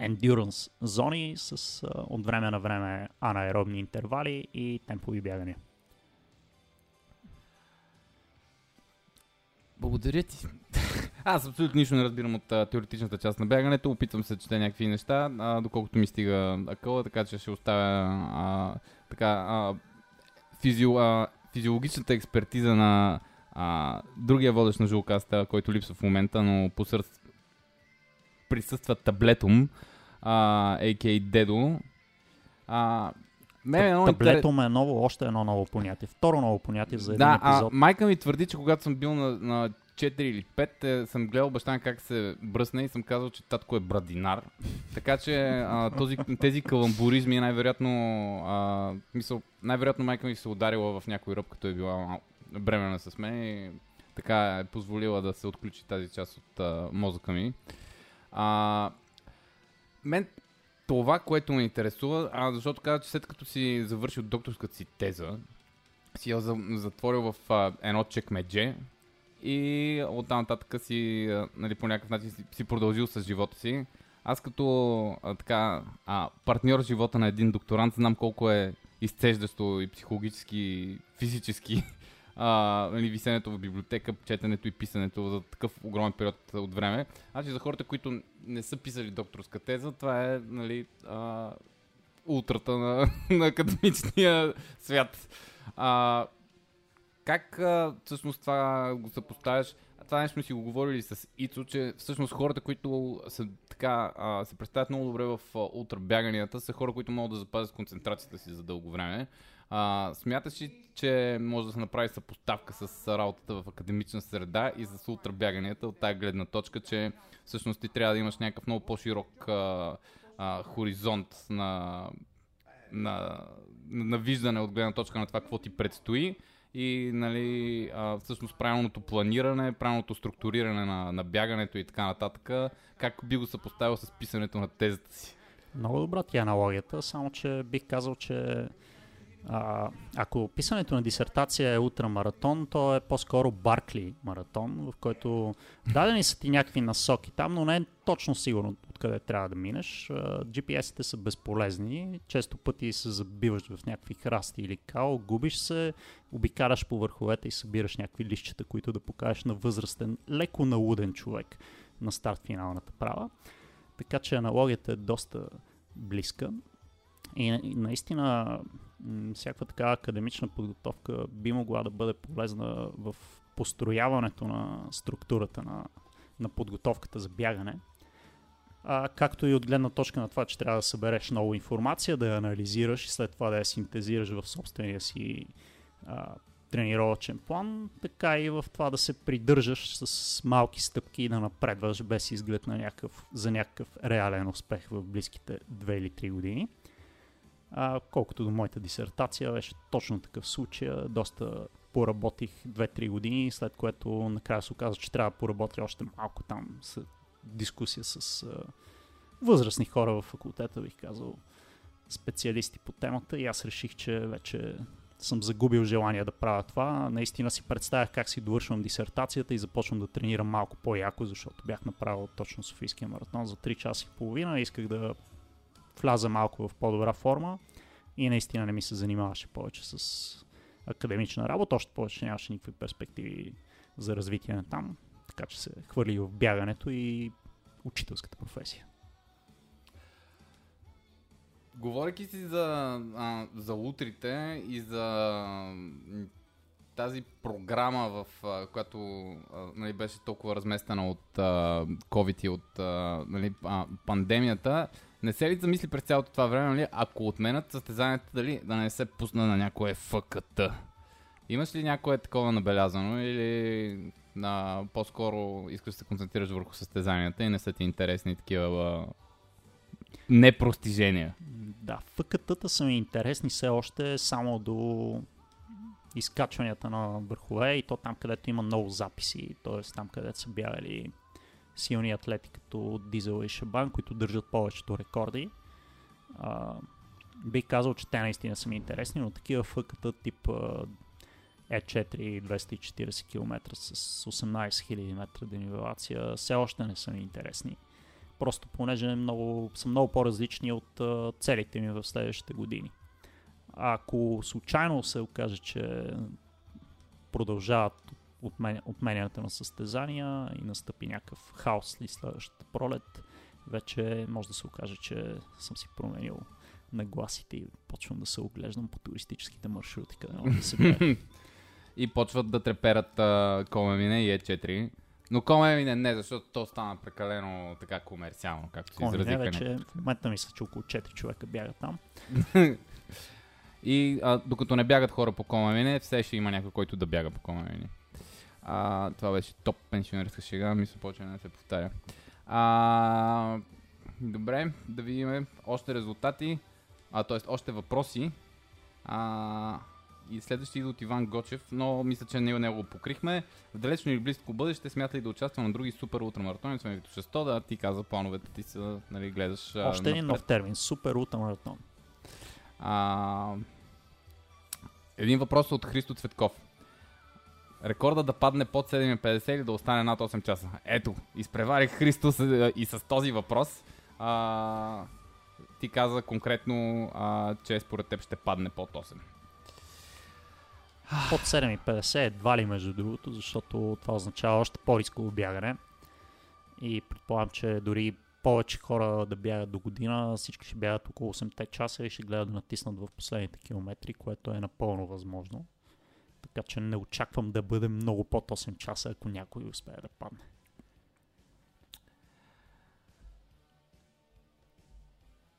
endurance зони с а, от време на време анаеробни интервали и темпови бягания. Благодаря ти. Аз абсолютно нищо не разбирам от а, теоретичната част на бягането. Опитвам се да чета някакви неща, а, доколкото ми стига акъла, така че ще оставя а, така, а, физио, а, физиологичната експертиза на а, другия водещ на Жулкаста, който липсва в момента, но посър... присъства таблетом, а, а.к.а. Дедо. А, не, е Таблетом е ново, още едно ново понятие. Второ ново понятие за един да, епизод. А, майка ми твърди, че когато съм бил на, на 4 или 5, е, съм гледал баща ми как се бръсне и съм казал, че татко е брадинар. така че а, този, тези каламбуризми най-вероятно, а, мисъл, най-вероятно майка ми се ударила в някой ръб, като е била бремена с мен и така е позволила да се отключи тази част от а, мозъка ми. А, мен това, което ме интересува, а, защото каза, че след като си завършил докторската си теза, си я затворил в а, едно чекмедже и оттам нататък си, нали, по някакъв начин си, си продължил с живота си. Аз като а, така, а, партньор живота на един докторант знам колко е изцеждащо и психологически, и физически а, нали, висенето в библиотека, четенето и писането за такъв огромен период от време. Значи за хората, които не са писали докторска теза, това е нали, а, утрата на, на академичния свят. А, как а, всъщност това го съпоставяш? Това нещо сме си го говорили с Ицо, че всъщност хората, които са, така, а, се представят много добре в ултрабяганията, са хора, които могат да запазят концентрацията си за дълго време. А, смяташ ли, че може да се направи съпоставка с работата в академична среда и с ултрабяганията от тази гледна точка, че всъщност ти трябва да имаш някакъв много по-широк а, а, хоризонт на, на, на виждане от гледна точка на това какво ти предстои и нали, а, всъщност правилното планиране, правилното структуриране на, на бягането и така нататък. Как би го съпоставил с писането на тезата си? Много добра ти е аналогията, само че бих казал, че а, ако писането на дисертация е ултрамаратон, то е по-скоро Баркли маратон, в който дадени са ти някакви насоки там, но не е точно сигурно откъде трябва да минеш. GPS-ите са безполезни, често пъти се забиваш в някакви храсти или као, губиш се, обикараш по върховете и събираш някакви лищчета, които да покажеш на възрастен, леко налуден човек на старт финалната права. Така че аналогията е доста близка. И наистина всякаква така академична подготовка би могла да бъде полезна в построяването на структурата на, на подготовката за бягане. А, както и от гледна точка на това, че трябва да събереш много информация, да я анализираш и след това да я синтезираш в собствения си а, тренировачен план, така и в това да се придържаш с малки стъпки и да напредваш без изглед на някакъв, за някакъв реален успех в близките 2 или 3 години. А, колкото до моята дисертация, беше точно такъв случай. Доста поработих 2-3 години, след което накрая се оказа, че трябва да поработя още малко там дискусия с а, възрастни хора в факултета, бих казал, специалисти по темата и аз реших, че вече съм загубил желание да правя това. Наистина си представях как си довършвам дисертацията и започвам да тренирам малко по-яко, защото бях направил точно Софийския маратон за 3 часа и половина. Исках да вляза малко в по-добра форма и наистина не ми се занимаваше повече с академична работа, още повече нямаше никакви перспективи за развитие на там, така че се хвърли в бягането и учителската професия. Говорейки си за, а, за утрите и за тази програма, в а, която а, нали, беше толкова разместена от а, COVID и от а, нали, а, пандемията, не се ли замисли през цялото това време, нали, ако отменят състезанията, дали да не се пусна на някое ФКТ? Имаш ли някое такова набелязано или на, по-скоро искаш да се концентрираш върху състезанията и не са ти интересни такива непростижения? Да, ФКТ-та са ми интересни все още само до изкачванията на върхове и то там, където има много записи, т.е. там, където са бягали силни атлети като Дизел и Шабан, които държат повечето рекорди. А, бих казал, че те наистина са ми интересни, но такива ФКТ тип E4 240 км с 18 000 метра денивелация все още не са ми интересни. Просто понеже много, са много по-различни от целите ми в следващите години. Ако случайно се окаже, че продължават отменянето на състезания и настъпи някакъв хаос ли следващата пролет, вече може да се окаже, че съм си променил нагласите и почвам да се оглеждам по туристическите маршрути, къде може да се И почват да треперат Комемине и Е4. Но Комемине не, защото то стана прекалено така комерциално, както се изразиха. вече в момента мисля, че около 4 човека бягат там. и а, докато не бягат хора по Комемине, все ще има някой, който да бяга по Комемине. А, това беше топ пенсионерска шега, мисля, почва да се повтаря. А, добре, да видим още резултати, а, т.е. още въпроси. А, и следващия идва от Иван Гочев, но мисля, че него, него го покрихме. В далечно или близко бъдеще смята ли да участва на други супер ултрамаратони, сме Вито 600, да ти каза плановете ти са, нали, гледаш. Още един нов термин, супер ултрамаратон. А, един въпрос от Христо Цветков рекорда да падне под 7.50 или да остане над 8 часа? Ето, изпреварих Христос и с този въпрос. А, ти каза конкретно, а, че според теб ще падне под 8. Под 7.50 едва ли между другото, защото това означава още по-рисково бягане. И предполагам, че дори повече хора да бягат до година, всички ще бягат около 8 часа и ще гледат да натиснат в последните километри, което е напълно възможно. Така че не очаквам да бъде много под 8 часа, ако някой успее да падне.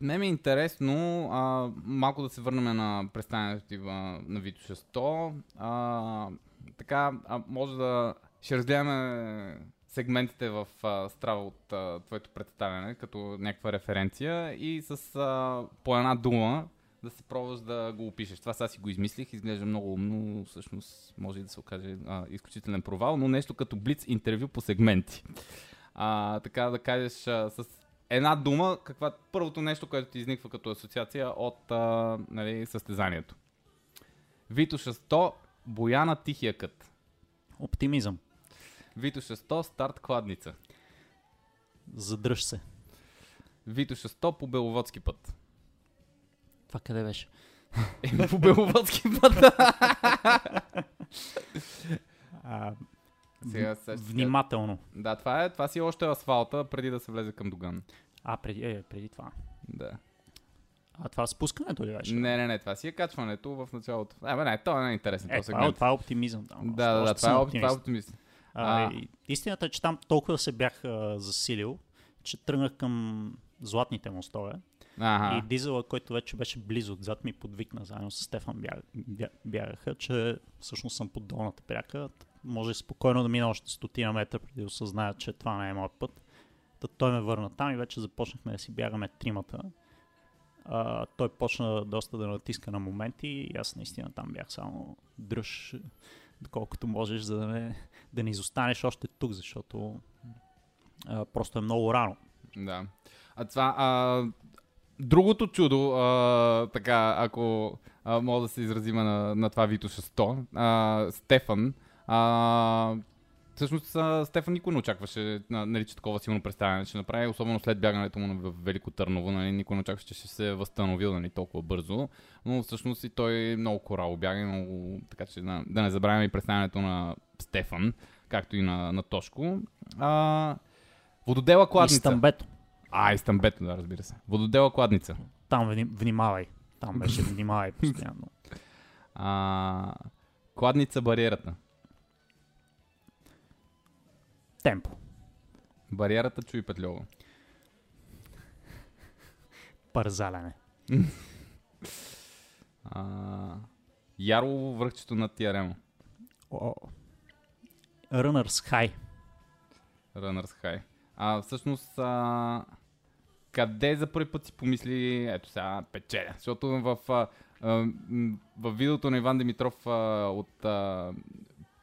Не ми е интересно а, малко да се върнем на представянето ти на Вито 600. А, така, а, може да ще разгледаме сегментите в страва от а, твоето представяне като някаква референция и с а, по една дума да се пробваш да го опишеш. Това сега си го измислих, изглежда много умно, всъщност може и да се окаже а, изключителен провал, но нещо като блиц интервю по сегменти. А, така да кажеш а, с една дума, каква първото нещо, което ти изниква като асоциация от а, нали, състезанието. Вито 600, Бояна Тихия кът. Оптимизъм. Вито 600, старт кладница. Задръж се. Вито 600 по Беловодски път. Това къде беше? Е, по Беловодски път. а, сега, сега, внимателно. Да, това, е, това си още асфалта, преди да се влезе към Доган. А, преди, е, преди това. Да. А това спускането ли беше? Не, не, не, това си е качването в началото. А, бе, не, това не е интересно. Е, това, е, това е оптимизъм. Да, да, да, да това, е, оптимист. това е оптимизъм. А, а... Истината е, че там толкова се бях а, засилил, че тръгнах към златните мостове. Ага. И дизела, който вече беше близо отзад, ми подвикна заедно с Стефан бягаха, че всъщност съм под долната пряка. Може спокойно да мина още стотина метра, преди да осъзная, че това не е моят път. Та той ме върна там и вече започнахме да си бягаме тримата. а, той почна доста да натиска на моменти и аз наистина там бях само дръж доколкото можеш, за да не, да не изостанеш още тук, защото а, просто е много рано. Да. А това, а, другото чудо, а, така, ако а, мога да се изразим на, на това Витоша 100, а, Стефан, а, Всъщност Стефан никой не очакваше нали, че такова силно представяне ще направи, особено след бягането му в Велико Търново. Нали, никой не очакваше, че ще се възстановил нали, толкова бързо. Но всъщност и той много корал бяга, много, така че да, да не забравяме и представянето на Стефан, както и на, на Тошко. А, вододела кладница. И Стамбето. А, и Стамбето, да, разбира се. Вододела кладница. Там внимавай. Там беше внимавай постоянно. А, кладница бариерата. Темпо. Бариерата чуй Петлево. Парзалене. а, Ярлово връхчето на Тиаремо. Runners High. Runners High. А всъщност, а, къде за първи път си помисли, ето сега печеля? Защото в, а, в видеото на Иван Димитров а, от а,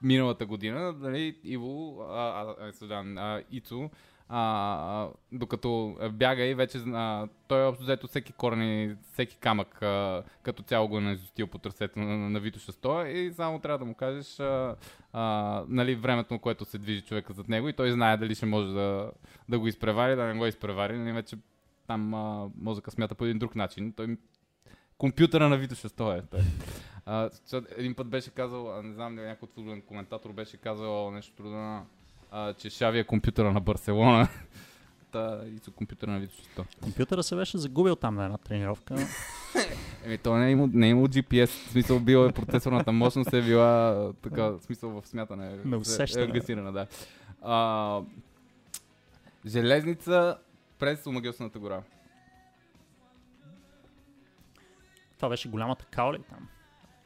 миналата година, нали, Иво, а, а, а, Ицо, а, докато бяга и вече а, той общо взето всеки корен всеки камък а, като цяло го е изостил по трасето на, на, на Вито 600 и само трябва да му кажеш а, а, нали, времето, на което се движи човека зад него и той знае дали ще може да, да го изпревари, да не го изпревари, нали, вече там а, мозъка смята по един друг начин. Той компютъра на Вито 600 е. Той. А, един път беше казал, не знам, някой футболен коментатор беше казал нещо трудно, а, че Шави е компютъра на Барселона. Та, и са компютъра на Витошето. Компютъра се беше загубил там на една тренировка. Еми, то не е, имал, не е имал GPS, в смисъл била е процесорната мощност е била така, в смисъл в смятане. На усещане. Е, да. А, железница през Омагиосната гора. Това беше голямата каули там.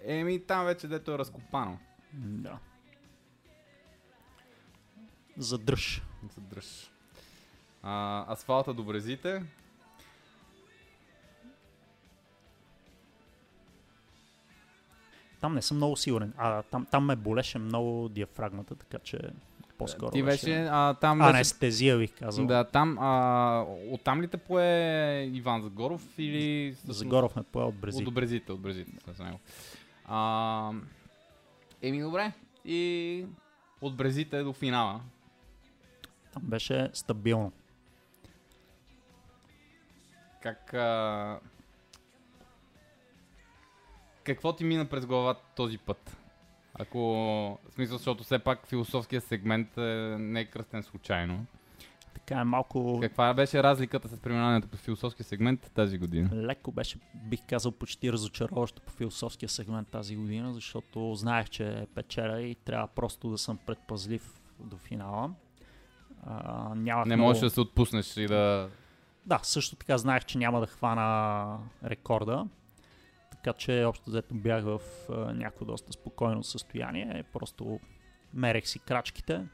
Еми, там вече дето е разкопано. Да. Задръж. Задръж. А, асфалта до брезите. Там не съм много сигурен. А там, там ме болеше много диафрагмата, така че по-скоро. Ти беше, а, там Анестезия бих казал. Да, там, а, оттам ли те пое Иван Загоров или... Загоров ме пое от брезите. От брезите, от брезите. С него. А, еми добре. И от брезите до финала. Там беше стабилно. Как... А... Какво ти мина през главата този път? Ако... В смисъл, защото все пак философския сегмент е, не е кръстен случайно така е малко... Каква беше разликата с преминаването по философския сегмент тази година? Леко беше, бих казал, почти разочароващо по философския сегмент тази година, защото знаех, че е печера и трябва просто да съм предпазлив до финала. А, нямах Не можеш да се отпуснеш и да... Да, също така знаех, че няма да хвана рекорда, така че общо взето бях в някакво доста спокойно състояние, просто мерех си крачките,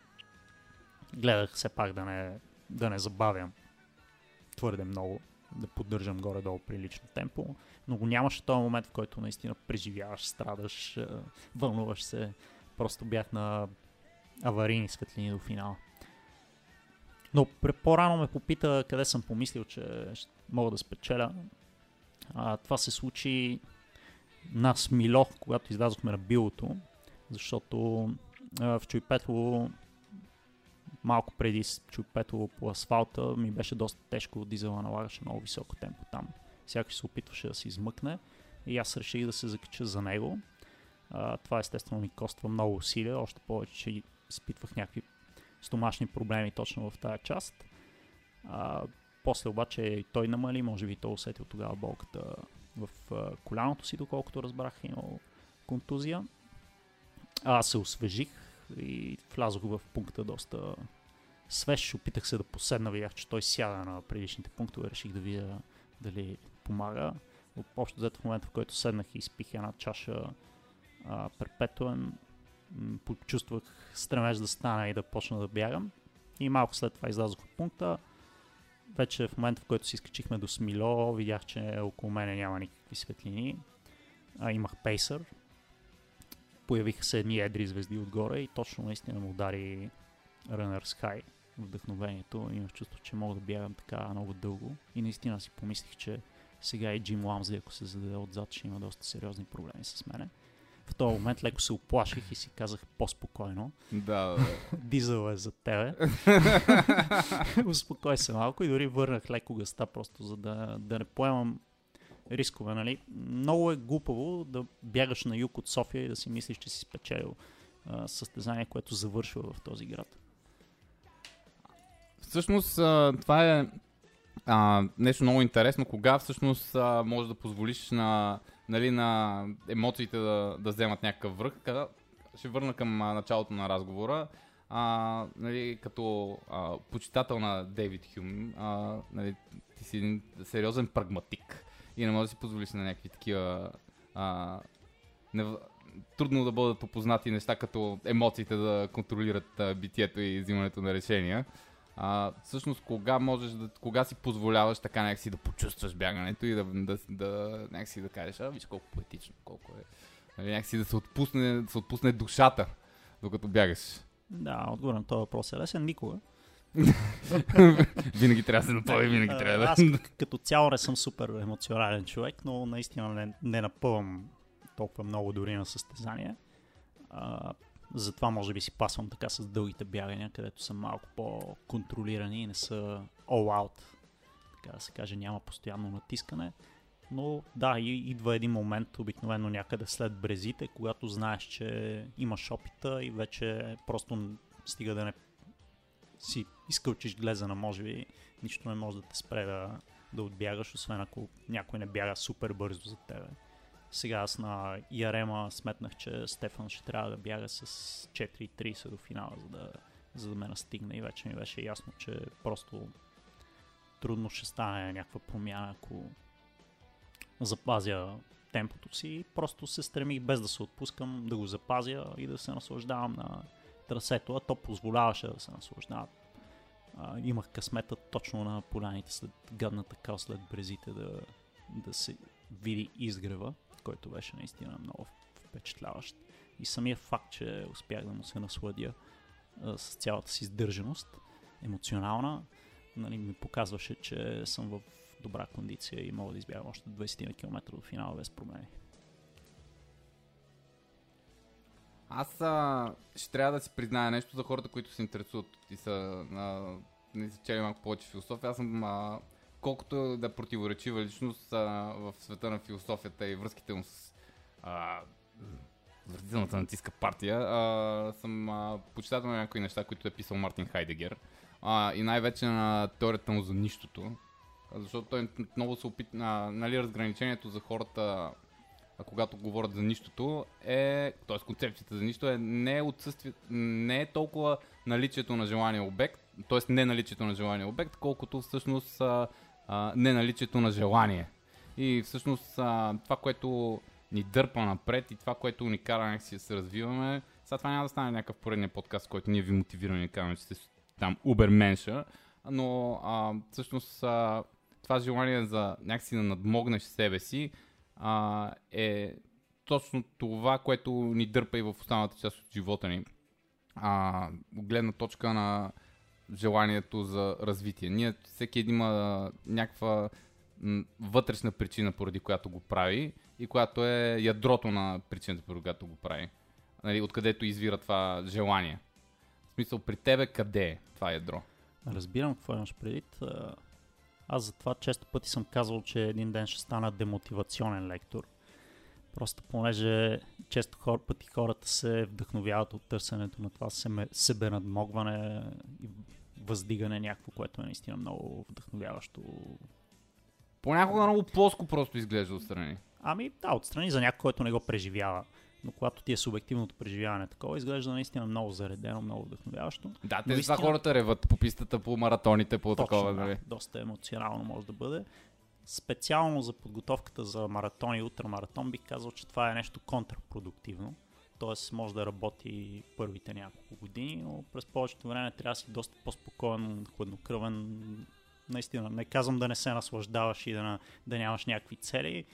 гледах все пак да не да не забавям твърде много, да поддържам горе-долу прилично темпо, но го нямаше този момент, в който наистина преживяваш, страдаш, е, вълнуваш се. Просто бях на аварийни светлини до финала. Но по-рано ме попита къде съм помислил, че мога да спечеля. А, това се случи на Смило, когато излязохме на билото, защото а, в Чуйпетово малко преди чупето по асфалта ми беше доста тежко, дизела налагаше много високо темпо там. Сякаш се опитваше да се измъкне и аз реших да се закача за него. А, това естествено ми коства много усилия, още повече, че изпитвах някакви стомашни проблеми точно в тази част. А, после обаче той намали, може би той усетил тогава болката в а, коляното си, доколкото разбрах, имал контузия. Аз се освежих и влязох в пункта доста свеж. Опитах се да поседна, видях, че той сяда на предишните пунктове. Реших да видя дали помага. Общо взето в момента, в който седнах и изпих една чаша перпетуен, почувствах стремеж да стана и да почна да бягам. И малко след това излязох от пункта. вече в момента, в който си скачихме до Смило, видях, че около мене няма никакви светлини. А, имах пейсър. Появиха се едни едри звезди отгоре и точно наистина му удари Runner's High вдъхновението. Имах чувство, че мога да бягам така много дълго. И наистина си помислих, че сега и Джим Ламзи, ако се зададе отзад, ще има доста сериозни проблеми с мене. В този момент леко се оплаших и си казах по-спокойно. Да, Дизел е за тебе. Успокой се малко и дори върнах леко гъста, просто за да, да не поемам рискове. Нали? Много е глупаво да бягаш на юг от София и да си мислиш, че си спечелил а, състезание, което завършва в този град. Всъщност, това е а, нещо много интересно. Кога всъщност а, може да позволиш на, нали, на емоциите да, да вземат някакъв връх? Къда, ще върна към началото на разговора. А, нали, като а, почитател на Дейвид Хюм, а, нали, ти си един сериозен прагматик и не можеш да си позволиш на някакви такива а, не, трудно да бъдат опознати неща, като емоциите да контролират а, битието и взимането на решения. А, всъщност, кога можеш да, кога си позволяваш така някакси да почувстваш бягането и да, да, да някакси да кажеш, а виж колко поетично, колко е. Нали, някакси да се отпусне, да се отпусне душата, докато бягаш. Да, отговор на този въпрос е лесен. Никога. винаги трябва да се напълни, винаги трябва да. Аз като цяло не съм супер емоционален човек, но наистина не, не напъвам толкова много дори на състезания. А, затова може би си пасвам така с дългите бягания, където са малко по-контролирани и не са all out. Така да се каже, няма постоянно натискане. Но да, и, идва един момент, обикновено някъде след брезите, когато знаеш, че имаш опита и вече просто стига да не си изкълчиш глезена, може би нищо не може да те спре да, да отбягаш, освен ако някой не бяга супер бързо за тебе. Сега аз на Ярема сметнах, че Стефан ще трябва да бяга с 4.30 до финала, за да, за да ме настигне и вече ми беше ясно, че просто трудно ще стане някаква промяна, ако запазя темпото си. Просто се стремих без да се отпускам да го запазя и да се наслаждавам на трасето, а то позволяваше да се наслаждавам. Имах късмета точно на поляните след гадната кал след брезите да, да се види изгрева, който беше наистина много впечатляващ. И самия факт, че успях да му се насладя а, с цялата си сдържаност, емоционална, нали, ми показваше, че съм в добра кондиция и мога да избягам още 20 на км до финала без проблеми. Аз а, ще трябва да си призная нещо за хората, които се интересуват и са, а, не са чели малко повече философия. Аз съм, а, колкото да противоречива личност а, в света на философията и връзките му с а, въртителната натиска партия, а, съм а, почитател на някои неща, които е писал Мартин Хайдегер. А, и най-вече на теорията му за нищото. Защото той много се опита, а, нали, разграничението за хората а когато говорят за нищото, е, т.е. концепцията за нищо е не, е отсъствие, не е толкова наличието на желания обект, т.е. не наличието на желания обект, колкото всъщност а, а, не наличието на желание. И всъщност а, това, което ни дърпа напред и това, което ни кара някакси да се развиваме, сега това няма да стане някакъв поредния подкаст, който ние ви мотивираме и казваме, че сте там уберменша, но а, всъщност а, това желание за някакси да надмогнеш себе си, а, е точно това, което ни дърпа и в останалата част от живота ни. А, гледна точка на желанието за развитие. Ние всеки един има някаква вътрешна причина, поради която го прави и която е ядрото на причината, поради която го прави. Нали, откъдето извира това желание. В смисъл, при тебе къде е това ядро? Разбирам какво имаш предвид. Аз затова често пъти съм казвал, че един ден ще стана демотивационен лектор. Просто понеже често хор, пъти хората се вдъхновяват от търсенето на това себе, себе надмогване и въздигане някакво, което е наистина много вдъхновяващо. Понякога много плоско просто изглежда отстрани. Ами да, отстрани за някой, който не го преживява. Но когато ти е субективното преживяване такова, изглежда наистина много заредено, много вдъхновяващо. Да, те истина- хората реват по пистата, по маратоните, по такова, да, нали? доста емоционално може да бъде. Специално за подготовката за маратон и ултрамаратон бих казал, че това е нещо контрпродуктивно. Тоест може да работи първите няколко години, но през повечето време трябва да си доста по-спокоен, хладнокръвен Наистина, не казвам да не се наслаждаваш и да, да нямаш някакви цели,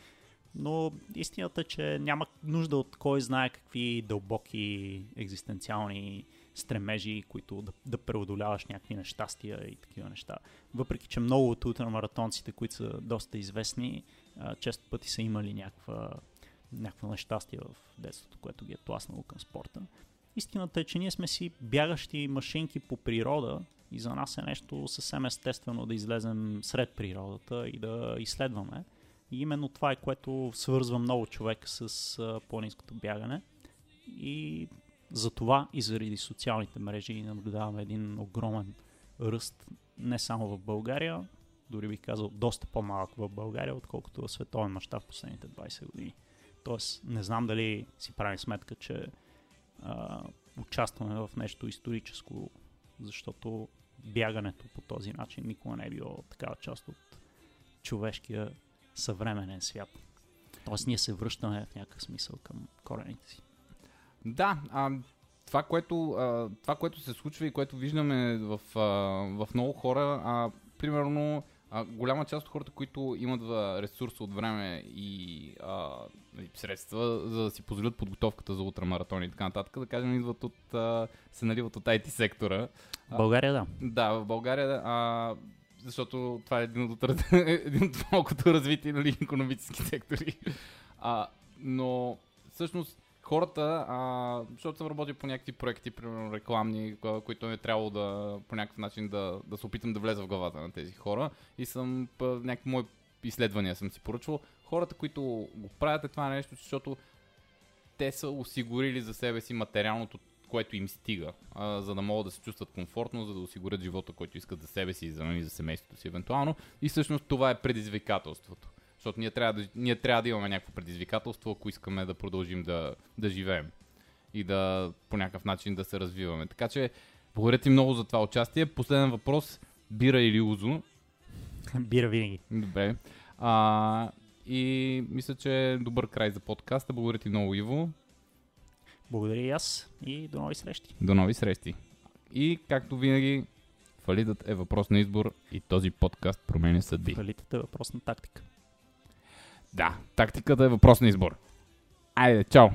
но истината е, че няма нужда от кой знае какви дълбоки екзистенциални стремежи, които да, да преодоляваш някакви нещастия и такива неща. Въпреки, че много от ултрамаратонците, които са доста известни, често пъти са имали някаква, някакво нещастие в детството, което ги е тласнало към спорта. Истината е, че ние сме си бягащи машинки по природа и за нас е нещо съвсем естествено да излезем сред природата и да изследваме. И именно това е което свързва много човека с планинското бягане. И за това и заради социалните мрежи наблюдаваме един огромен ръст не само в България, дори бих казал доста по-малък в България, отколкото в световен мащаб последните 20 години. Тоест, не знам дали си правим сметка, че а, участваме в нещо историческо, защото бягането по този начин никога не е било такава част от човешкия съвременен свят. Тоест ние се връщаме в някакъв смисъл към корените си. Да, а, това, което, а, това, което се случва и което виждаме в, а, в много хора, а, примерно а, голяма част от хората, които имат ресурс от време и а, нали, средства, за да си позволят подготовката за ултрамаратони и така нататък, да кажем, идват от, а, се наливат от IT сектора. В България да. Да, в България, а, защото това е един от, един от малкото развити нали, економически сектори. А, но всъщност хората, а, защото съм работил по някакви проекти, примерно рекламни, ко- които е трябвало да по някакъв начин да, да се опитам да влеза в главата на тези хора и съм някакви мои изследвания съм си поръчвал. Хората, които го правят е това нещо, защото те са осигурили за себе си материалното, което им стига, а, за да могат да се чувстват комфортно, за да осигурят живота, който искат за себе си и за, нали, за семейството си евентуално. И всъщност това е предизвикателството. Защото ние трябва, да, ние трябва да имаме някакво предизвикателство, ако искаме да продължим да, да живеем и да по някакъв начин да се развиваме. Така че, благодаря ти много за това участие. Последен въпрос. Бира или Узо? Бира винаги. Добре. А, и мисля, че е добър край за подкаста. Благодаря ти много, Иво. Благодаря и аз и до нови срещи. До нови срещи. И, както винаги, фалитът е въпрос на избор и този подкаст променя съдби. Фалитът е въпрос на тактика. Да, тактиката е въпрос на избор. Айде, чао!